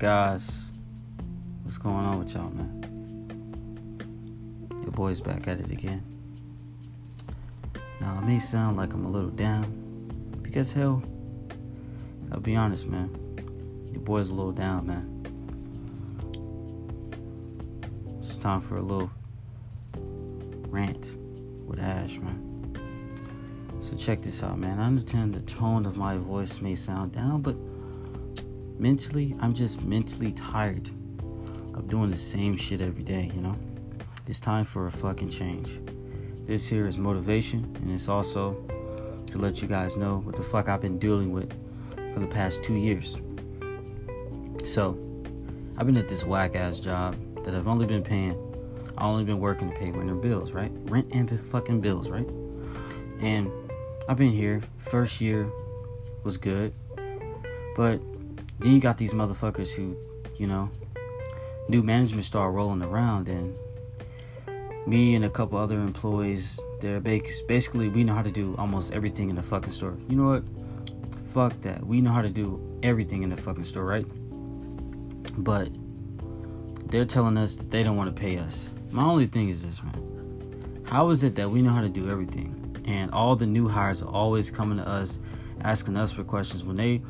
guys? What's going on with y'all, man? Your boy's back at it again. Now, it may sound like I'm a little down, because hell, I'll be honest, man. Your boy's a little down, man. It's time for a little rant with Ash, man. So check this out, man. I understand the tone of my voice may sound down, but mentally, I'm just mentally tired of doing the same shit every day, you know? It's time for a fucking change. This here is motivation, and it's also to let you guys know what the fuck I've been dealing with for the past two years. So, I've been at this whack ass job that I've only been paying. I only been working to pay rent and bills, right? Rent and fucking bills, right? And I've been here. First year was good, but then you got these motherfuckers who, you know, new management start rolling around, and me and a couple other employees, they're basically we know how to do almost everything in the fucking store. You know what? Fuck that. We know how to do everything in the fucking store, right? But they're telling us that they don't want to pay us. My only thing is this, man. How is it that we know how to do everything, and all the new hires are always coming to us, asking us for questions when they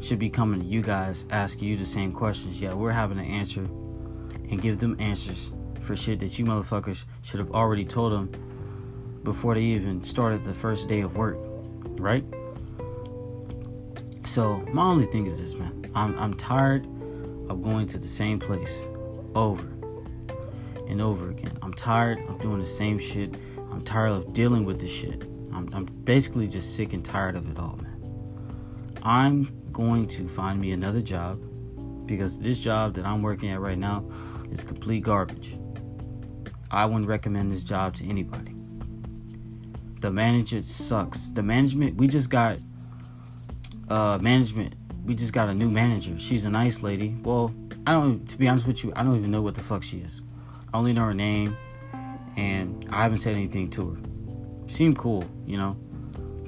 should be coming to you guys asking you the same questions. Yeah, we're having to answer and give them answers for shit that you motherfuckers should have already told them before they even started the first day of work, right? So my only thing is this, man. I'm I'm tired of going to the same place over and over again. I'm tired of doing the same shit. I'm tired of dealing with this shit. I'm, I'm basically just sick and tired of it all, man. I'm going to find me another job because this job that I'm working at right now is complete garbage. I wouldn't recommend this job to anybody. The manager sucks. The management, we just got uh management. We just got a new manager. She's a nice lady. Well, I don't to be honest with you, I don't even know what the fuck she is. I only know her name and I haven't said anything to her. Seemed cool, you know.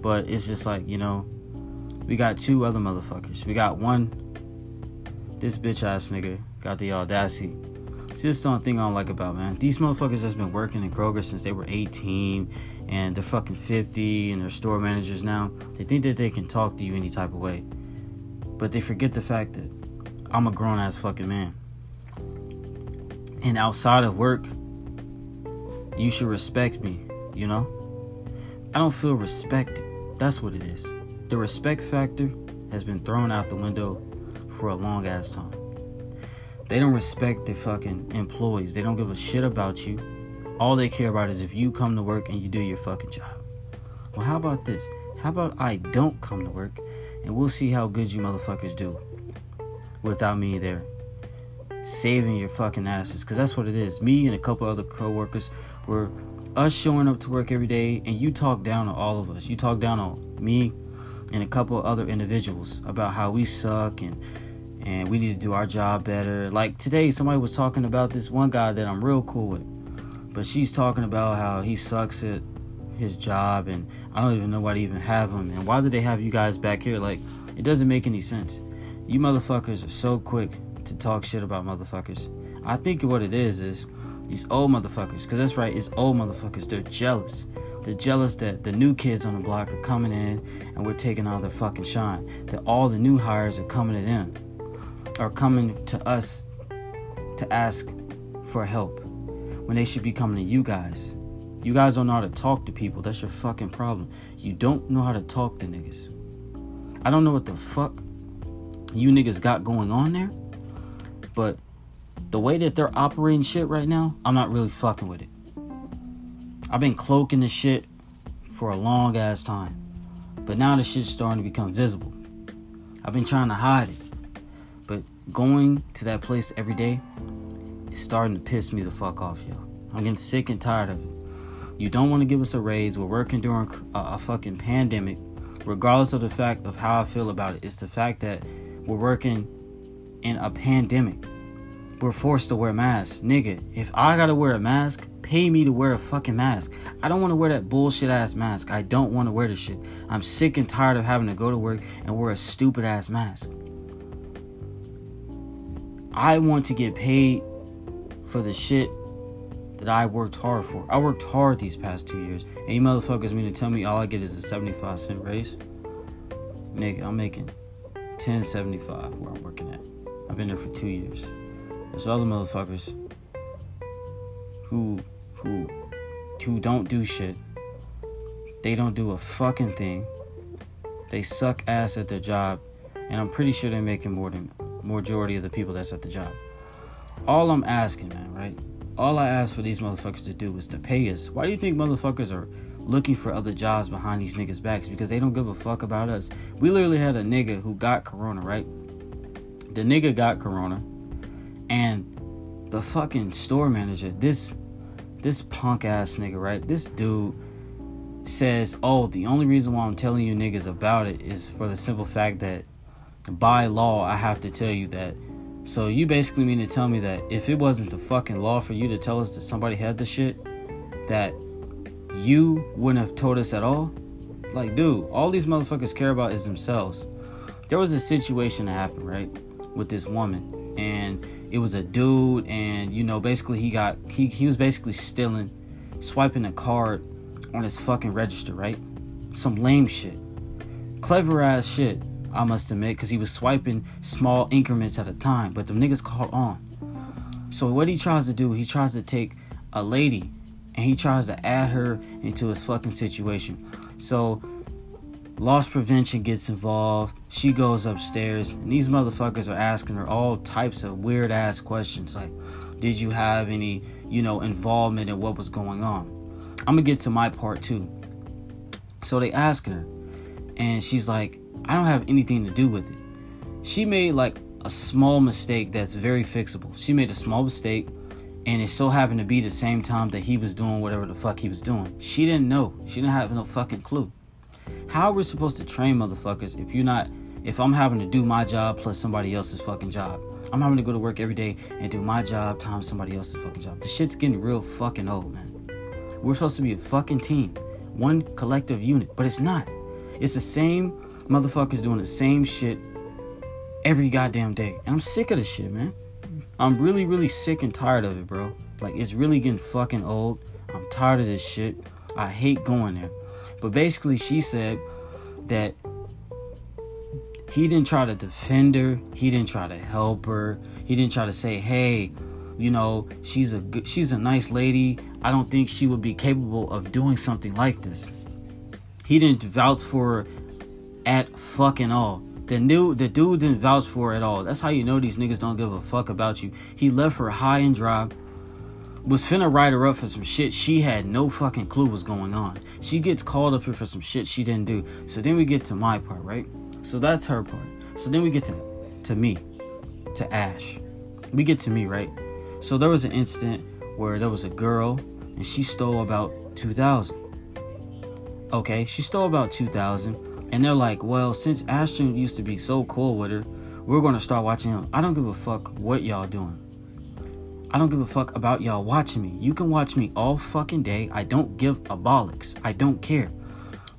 But it's just like, you know, we got two other motherfuckers. We got one, this bitch ass nigga got the audacity. Is the only thing I don't like about man. These motherfuckers that's been working in Kroger since they were 18 and they're fucking 50 and they're store managers now. They think that they can talk to you any type of way. But they forget the fact that I'm a grown ass fucking man. And outside of work, you should respect me, you know? I don't feel respected. That's what it is. The respect factor has been thrown out the window for a long ass time. They don't respect their fucking employees. They don't give a shit about you. All they care about is if you come to work and you do your fucking job. Well, how about this? How about I don't come to work and we'll see how good you motherfuckers do without me there saving your fucking asses because that's what it is. Me and a couple other coworkers were us showing up to work every day and you talk down on all of us. You talk down on me and a couple other individuals about how we suck and and we need to do our job better. Like today, somebody was talking about this one guy that I'm real cool with, but she's talking about how he sucks at his job, and I don't even know why they even have him, and why do they have you guys back here? Like, it doesn't make any sense. You motherfuckers are so quick to talk shit about motherfuckers. I think what it is is these old motherfuckers, because that's right, it's old motherfuckers. They're jealous. They're jealous that the new kids on the block are coming in and we're taking all their fucking shine. That all the new hires are coming to them, are coming to us to ask for help when they should be coming to you guys. You guys don't know how to talk to people. That's your fucking problem. You don't know how to talk to niggas. I don't know what the fuck you niggas got going on there, but the way that they're operating shit right now, I'm not really fucking with it. I've been cloaking this shit for a long ass time. But now the shit's starting to become visible. I've been trying to hide it. But going to that place every day is starting to piss me the fuck off, yo. I'm getting sick and tired of it. You don't want to give us a raise. We're working during a, a fucking pandemic. Regardless of the fact of how I feel about it, it's the fact that we're working in a pandemic. We're forced to wear masks. Nigga, if I gotta wear a mask, pay me to wear a fucking mask. I don't want to wear that bullshit ass mask. I don't want to wear this shit. I'm sick and tired of having to go to work and wear a stupid ass mask. I want to get paid for the shit that I worked hard for. I worked hard these past two years. And you motherfuckers mean to tell me all I get is a 75 cent raise? Nigga, I'm making 1075 where I'm working at. I've been there for two years. There's other motherfuckers who who who don't do shit. They don't do a fucking thing. They suck ass at their job, and I'm pretty sure they're making more than majority of the people that's at the job. All I'm asking, man, right? All I ask for these motherfuckers to do is to pay us. Why do you think motherfuckers are looking for other jobs behind these niggas' backs? Because they don't give a fuck about us. We literally had a nigga who got corona, right? The nigga got corona, and the fucking store manager, this this punk ass nigga, right? This dude says, "Oh, the only reason why I'm telling you niggas about it is for the simple fact that by law I have to tell you that." So you basically mean to tell me that if it wasn't the fucking law for you to tell us that somebody had the shit, that you wouldn't have told us at all? Like, dude, all these motherfuckers care about is themselves. There was a situation that happened, right, with this woman, and it was a dude, and you know, basically he got he he was basically stealing, swiping a card on his fucking register, right? Some lame shit. Clever ass shit, I must admit, because he was swiping small increments at a time, but the niggas caught on. So what he tries to do, he tries to take a lady and he tries to add her into his fucking situation. So loss prevention gets involved. She goes upstairs, and these motherfuckers are asking her all types of weird ass questions like, "Did you have any, you know, involvement in what was going on?" I'm gonna get to my part too. So they asking her, and she's like, I don't have anything to do with it. She made like a small mistake that's very fixable. She made a small mistake, and it so happened to be the same time that he was doing whatever the fuck he was doing. She didn't know. She didn't have no fucking clue. How are we supposed to train motherfuckers if you're not if I'm having to do my job plus somebody else's fucking job? I'm having to go to work every day and do my job times somebody else's fucking job. The shit's getting real fucking old, man. We're supposed to be a fucking team, one collective unit, but it's not. It's the same motherfuckers doing the same shit every goddamn day. And I'm sick of this shit, man. I'm really, really sick and tired of it, bro. Like, it's really getting fucking old. I'm tired of this shit. I hate going there. But basically, she said that he didn't try to defend her. He didn't try to help her. He didn't try to say, "Hey, you know, she's a good, she's a nice lady. I don't think she would be capable of doing something like this. He didn't vouch for her at fucking all. The new the dude didn't vouch for her at all. That's how you know these niggas don't give a fuck about you. He left her high and dry. Was finna write her up for some shit she had no fucking clue was going on. She gets called up here for some shit she didn't do. So then we get to my part, right? So that's her part. So then we get to to me, to Ash. We get to me, right? So there was an incident where there was a girl and she stole about 2000. Okay, she stole about 2000 and they're like, "Well, since Ashton used to be so cool with her, we're going to start watching him." I don't give a fuck what y'all doing. I don't give a fuck about y'all watching me. You can watch me all fucking day. I don't give a bollocks. I don't care.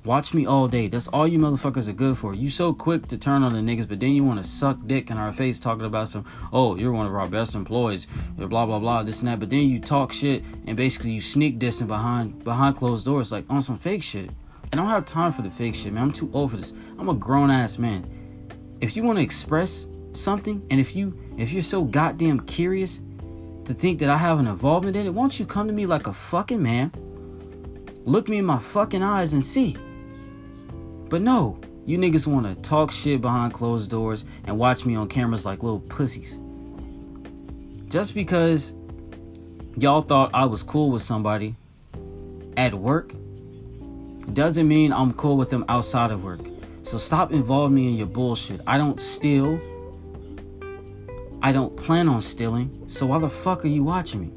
Watch me all day. That's all you motherfuckers are good for. You so quick to turn on the niggas, but then you want to suck dick in our face talking about some, oh, you're one of our best employees, blah blah blah, this and that. But then you talk shit and basically you sneak dissing behind behind closed doors, like on some fake shit. And I don't have time for the fake shit, man. I'm too old for this. I'm a grown ass man. If you want to express something, and if you if you're so goddamn curious to think that I have an involvement in it, won't you come to me like a fucking man? Look me in my fucking eyes and see. But no, you niggas want to talk shit behind closed doors and watch me on cameras like little pussies. Just because y'all thought I was cool with somebody at work doesn't mean I'm cool with them outside of work. So stop involving me in your bullshit. I don't steal. I don't plan on stealing. So why the fuck are you watching me?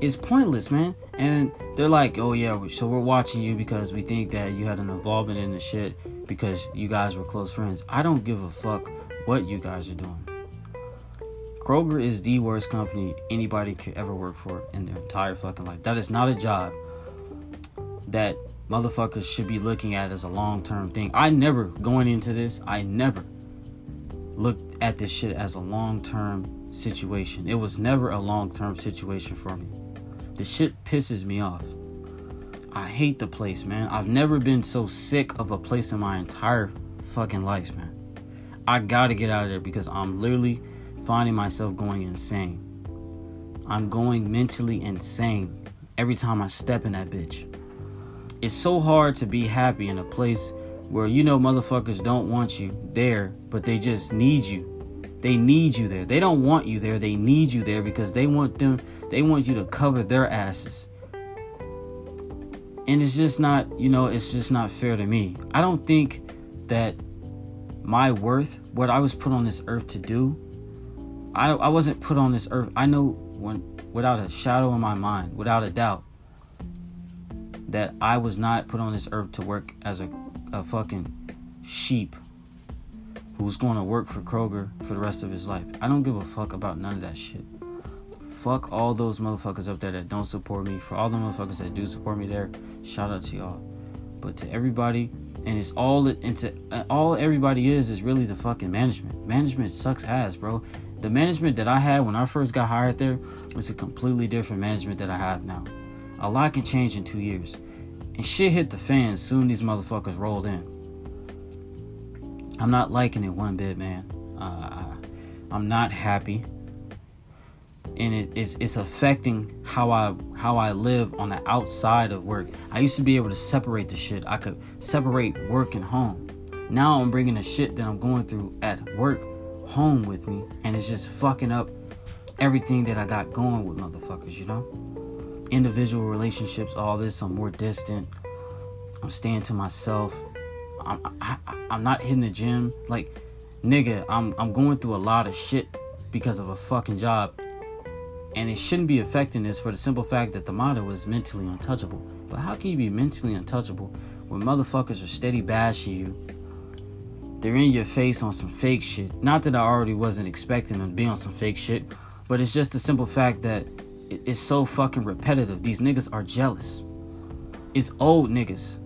It's pointless, man. And they're like, oh yeah, so we're watching you because we think that you had an involvement in the shit because you guys were close friends. I don't give a fuck what you guys are doing. Kroger is the worst company anybody could ever work for in their entire fucking life. That is not a job that motherfuckers should be looking at as a long term thing. I never, going into this, I never looked at this shit as a long term situation. It was never a long term situation for me. The shit pisses me off. I hate the place, man. I've never been so sick of a place in my entire fucking life, man. I gotta get out of there because I'm literally finding myself going insane. I'm going mentally insane every time I step in that bitch. It's so hard to be happy in a place where you know motherfuckers don't want you there, but they just need you. They need you there. They don't want you there. They need you there because they want them they want you to cover their asses. And it's just not, you know, it's just not fair to me. I don't think that my worth, what I was put on this earth to do, I I wasn't put on this earth. I know when without a shadow in my mind, without a doubt, that I was not put on this earth to work as a, a fucking sheep who's going to work for Kroger for the rest of his life. I don't give a fuck about none of that shit. Fuck all those motherfuckers up there that don't support me. For all the motherfuckers that do support me there, shout out to y'all. But to everybody, and it's all into uh, all everybody is is really the fucking management. Management sucks ass, bro. The management that I had when I first got hired there is a completely different management that I have now. A lot can change in two years. And shit hit the fan soon these motherfuckers rolled in. I'm not liking it one bit, man. Uh, I'm not happy, and it, it's it's affecting how I how I live on the outside of work. I used to be able to separate the shit. I could separate work and home. Now I'm bringing the shit that I'm going through at work home with me, and it's just fucking up everything that I got going with motherfuckers. You know, individual relationships, all this. I'm more distant. I'm staying to myself. I'm I, I'm not hitting the gym. Like, nigga, I'm I'm going through a lot of shit because of a fucking job. And it shouldn't be affecting this for the simple fact that the motto is mentally untouchable. But how can you be mentally untouchable when motherfuckers are steady bashing you? They're in your face on some fake shit. Not that I already wasn't expecting them to be on some fake shit, but it's just the simple fact that it's so fucking repetitive. These niggas are jealous. It's old niggas.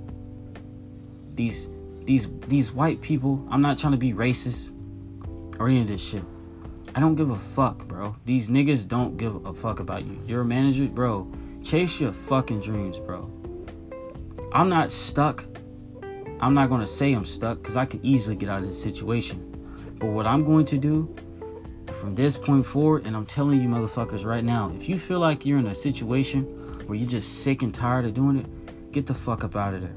These these these white people, I'm not trying to be racist or any of this shit. I don't give a fuck, bro. These niggas don't give a fuck about you. You're a manager, bro. Chase your fucking dreams, bro. I'm not stuck. I'm not going to say I'm stuck because I can easily get out of this situation. But what I'm going to do from this point forward, and I'm telling you, motherfuckers, right now, if you feel like you're in a situation where you're just sick and tired of doing it, get the fuck up out of there.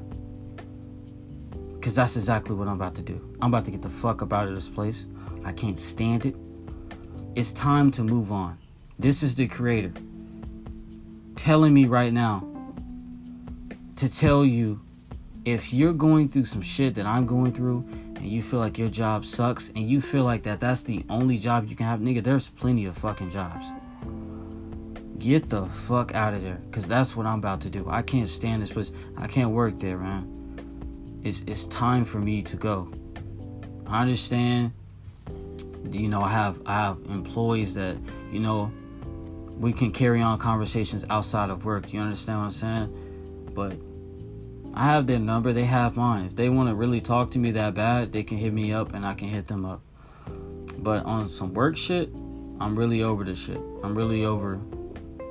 Because that's exactly what I'm about to do. I'm about to get the fuck up out of this place. I can't stand it. It's time to move on. This is the creator telling me right now to tell you if you're going through some shit that I'm going through and you feel like your job sucks and you feel like that that's the only job you can have, nigga, there's plenty of fucking jobs. Get the fuck out of there cuz that's what I'm about to do. I can't stand this place. I can't work there, man it's it's time for me to go. I understand. You know, I have I have employees that you know we can carry on conversations outside of work. You understand what I'm saying? But I have their number. They have mine. If they want to really talk to me that bad, they can hit me up and I can hit them up. But on some work shit, I'm really over this shit. I'm really over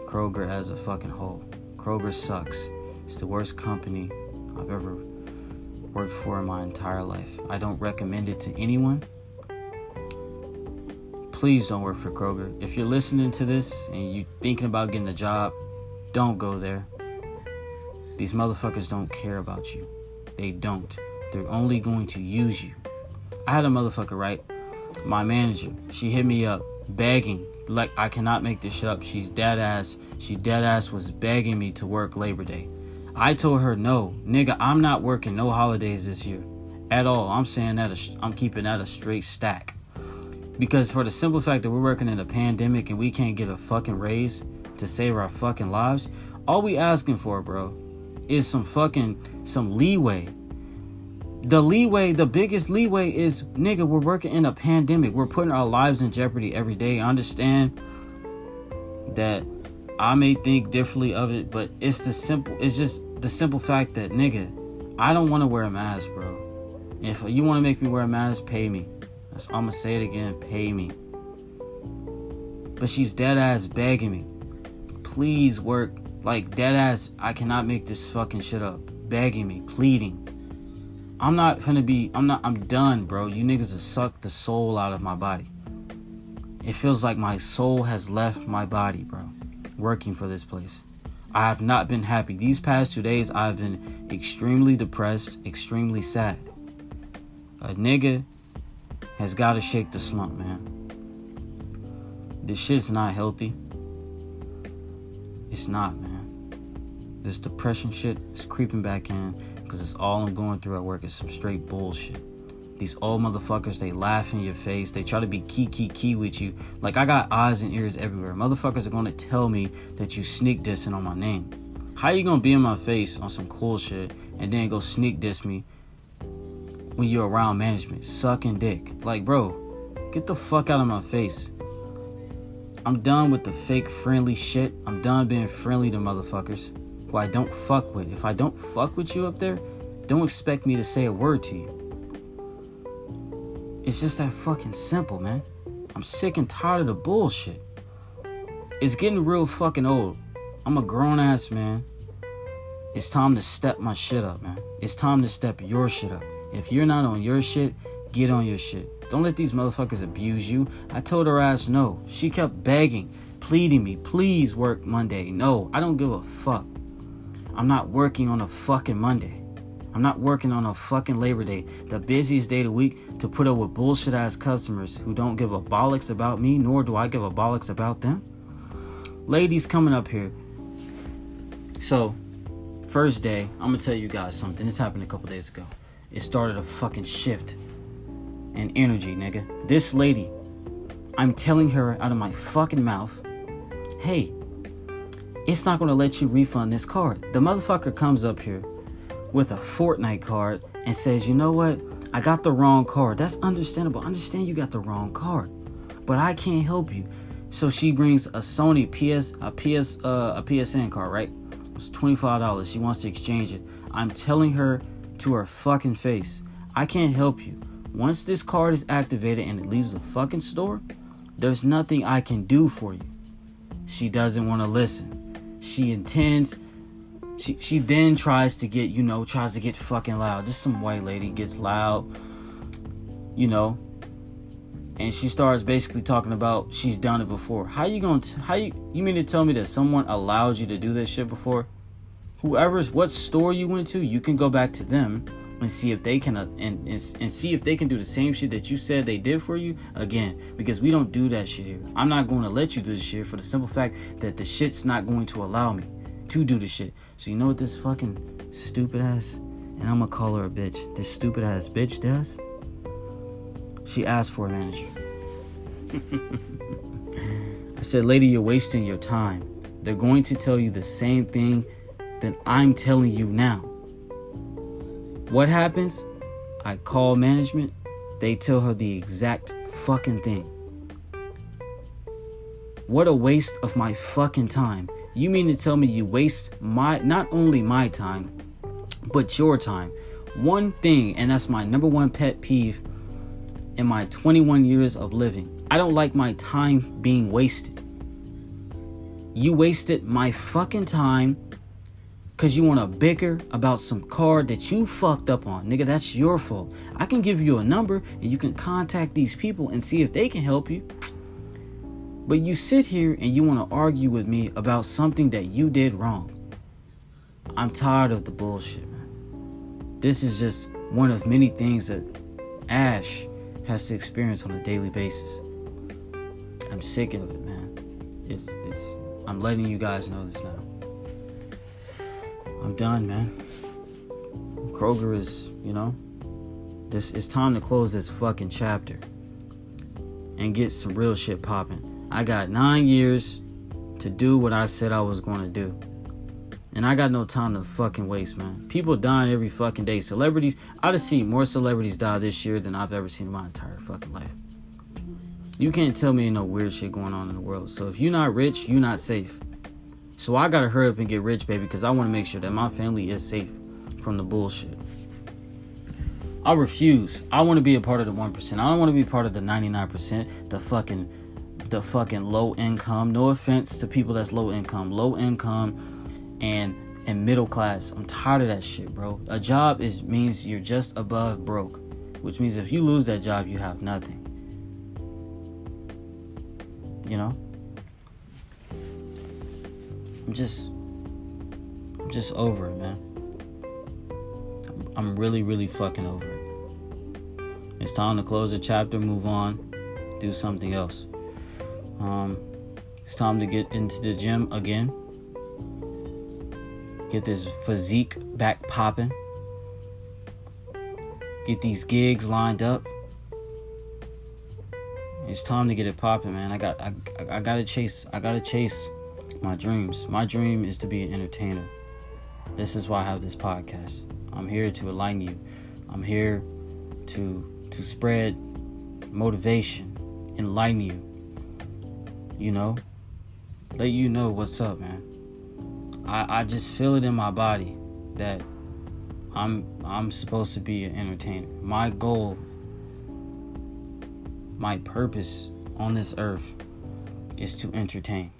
Kroger as a fucking whole. Kroger sucks. It's the worst company I've ever worked for my entire life. I don't recommend it to anyone. Please don't work for Kroger. If you're listening to this and you're thinking about getting a job, don't go there. These motherfuckers don't care about you. They don't. They're only going to use you. I had a motherfucker, right? My manager, she hit me up begging, like I cannot make this shit up. She's dead ass. She dead ass was begging me to work Labor Day. I told her no, nigga. I'm not working no holidays this year, at all. I'm saying that i I'm keeping that a straight stack, because for the simple fact that we're working in a pandemic and we can't get a fucking raise to save our fucking lives, all we asking for, bro, is some fucking some leeway. The leeway, the biggest leeway is nigga, we're working in a pandemic. We're putting our lives in jeopardy every day. I understand that I may think differently of it, but it's the simple. It's just the simple fact that nigga, I don't want to wear a mask, bro. If you want to make me wear a mask, pay me. That's, I'm gonna say it again. Pay me. But she's dead ass begging me. Please work. Like dead ass. I cannot make this fucking shit up. Begging me, pleading. I'm not gonna be. I'm not. I'm done, bro. You niggas have sucked the soul out of my body. It feels like my soul has left my body, bro. Working for this place. I have not been happy. These past two days, I've been extremely depressed, extremely sad. A nigga has got to shake the slump, man. This shit's not healthy. It's not, man. This depression shit is creeping back in because it's all I'm going through at work is some straight bullshit. These old motherfuckers, they laugh in your face. They try to be key, key, key with you. Like I got eyes and ears everywhere. Motherfuckers are gonna tell me that you sneak dissing on my name. How you gonna be in my face on some cool shit and then go sneak diss me when you're around management, sucking dick? Like, bro, get the fuck out of my face. I'm done with the fake friendly shit. I'm done being friendly to motherfuckers who I don't fuck with. If I don't fuck with you up there, don't expect me to say a word to you. It's just that fucking simple, man. I'm sick and tired of the bullshit. It's getting real fucking old. I'm a grown ass man. It's time to step my shit up, man. It's time to step your shit up. If you're not on your shit, get on your shit. Don't let these motherfuckers abuse you. I told her ass no. She kept begging, pleading me, please work Monday. No, I don't give a fuck. I'm not working on a fucking Monday. I'm not working on a fucking Labor Day, the busiest day of the week, to put up with bullshit ass customers who don't give a bollocks about me, nor do I give a bollocks about them. Ladies coming up here. So, first day, I'm gonna tell you guys something. This happened a couple days ago. It started a fucking shift in energy, nigga. This lady, I'm telling her out of my fucking mouth, hey, it's not gonna let you refund this card. The motherfucker comes up here with a Fortnite card and says, you know what? I got the wrong card. That's understandable. I understand you got the wrong card, but I can't help you. So she brings a Sony PS, a PS, uh, a PSN card, right? It's twenty five dollars. She wants to exchange it. I'm telling her to her fucking face, I can't help you. Once this card is activated and it leaves the fucking store, there's nothing I can do for you. She doesn't want to listen. She intends she she then tries to get you know tries to get fucking loud. Just some white lady gets loud you know and she starts basically talking about she's done it before. How you gonna t- how you you mean to tell me that someone allowed you to do this shit before? Whoever's what store you went to you can go back to them and see if they can uh, and, and and see if they can do the same shit that you said they did for you again. Because we don't do that shit here. I'm not going to let you do this shit for the simple fact that the shit's not going to allow me to do the shit. So you know what this fucking stupid ass, and I'm gonna call her a bitch. This stupid ass bitch does. She asked for a manager. I said, lady, you're wasting your time. They're going to tell you the same thing that I'm telling you now. What happens? I call management. They tell her the exact fucking thing. What a waste of my fucking time. You mean to tell me you waste my not only my time, but your time? One thing, and that's my number one pet peeve in my 21 years of living. I don't like my time being wasted. You wasted my fucking time because you want to bicker about some card that you fucked up on. Nigga, that's your fault. I can give you a number and you can contact these people and see if they can help you. But you sit here and you want to argue with me about something that you did wrong. I'm tired of the bullshit, man. This is just one of many things that Ash has to experience on a daily basis. I'm sick of it, man. It's it's I'm letting you guys know this now. I'm done, man. Kroger is, you know, this it's time to close this fucking chapter and get some real shit popping. I got nine years to do what I said I was going to do. And I got no time to fucking waste, man. People dying every fucking day. Celebrities, I've seen more celebrities die this year than I've ever seen in my entire fucking life. You can't tell me no weird shit going on in the world. So if you're not rich, you're not safe. So I gotta hurry up and get rich, baby, because I want to make sure that my family is safe from the bullshit. I refuse. I want to be a part of the 1%. I don't want to be part of the 99%, the fucking the fucking low income. No offense to people that's low income. Low income and and middle class. I'm tired of that shit, bro. A job is means you're just above broke, which means if you lose that job, you have nothing. You know? I'm just I'm just over it, man. I'm really, really fucking over it. It's time to close the chapter, move on, do something else. Um, it's time to get into the gym again. Get this physique back popping. Get these gigs lined up. It's time to get it popping, man. I got I, I gotta chase I gotta chase my dreams. My dream is to be an entertainer. This is why I have this podcast. I'm here to align you. I'm here to to spread motivation, enlighten you. You know, let you know what's up, man. I I just feel it in my body that I'm I'm supposed to be an entertainer. My goal, my purpose on this earth is to entertain.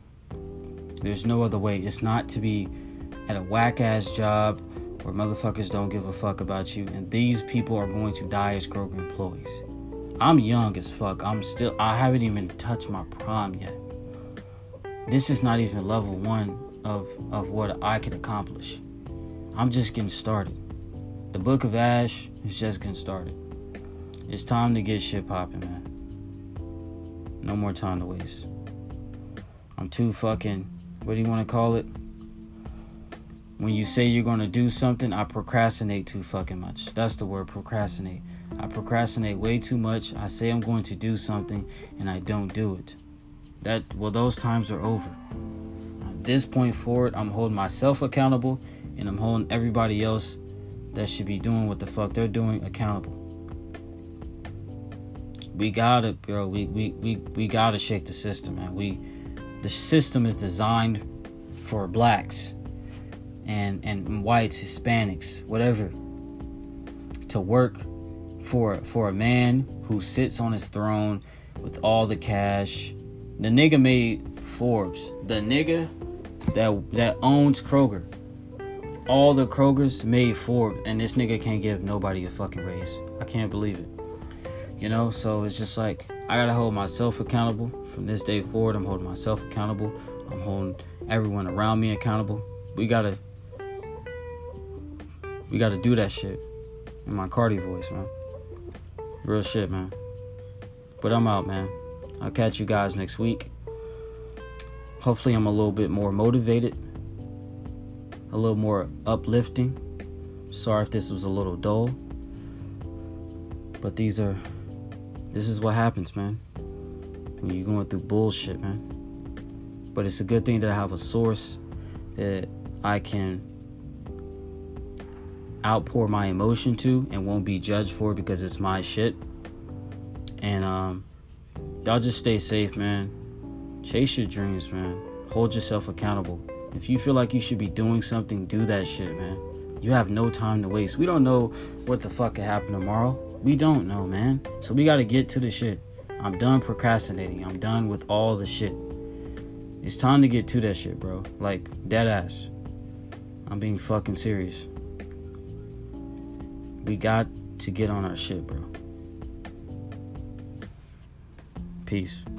There's no other way. It's not to be at a whack ass job where motherfuckers don't give a fuck about you, and these people are going to die as Kroger employees. I'm young as fuck. I'm still, I haven't even touched my prime yet. This is not even level one of, of what I could accomplish. I'm just getting started. The Book of Ash is just getting started. It's time to get shit popping, man. No more time to waste. I'm too fucking, what do you want to call it? when you say you're going to do something, I procrastinate too fucking much. That's the word procrastinate. I procrastinate way too much. I say I'm going to do something and I don't do it. That well those times are over. At this point forward, I'm holding myself accountable and I'm holding everybody else that should be doing what the fuck they're doing accountable. We gotta, bro. We we we, we gotta shake the system, man. We the system is designed for blacks and and whites, Hispanics, whatever, to work for for a man who sits on his throne with all the cash. The nigga made Forbes. The nigga that that owns Kroger. All the Krogers made Forbes, and this nigga can't give nobody a fucking raise. I can't believe it. You know, so it's just like I gotta hold myself accountable from this day forward. I'm holding myself accountable. I'm holding everyone around me accountable. We gotta we gotta do that shit in my Cardi voice, man. Real shit, man. But I'm out, man. I'll catch you guys next week. Hopefully, I'm a little bit more motivated, a little more uplifting. Sorry if this was a little dull, but these are, this is what happens, man. When you're going through bullshit, man. But it's a good thing that I have a source that I can outpour my emotion to and won't be judged for because it's my shit. And um, y'all just stay safe, man. Chase your dreams, man. Hold yourself accountable. If you feel like you should be doing something, do that shit, man. You have no time to waste. We don't know what the fuck could happen tomorrow. We don't know, man. So we gotta get to the shit. I'm done procrastinating. I'm done with all the shit. It's time to get to that shit, bro. Like, dead ass. I'm being fucking serious. We got to get on our shit, bro. Peace.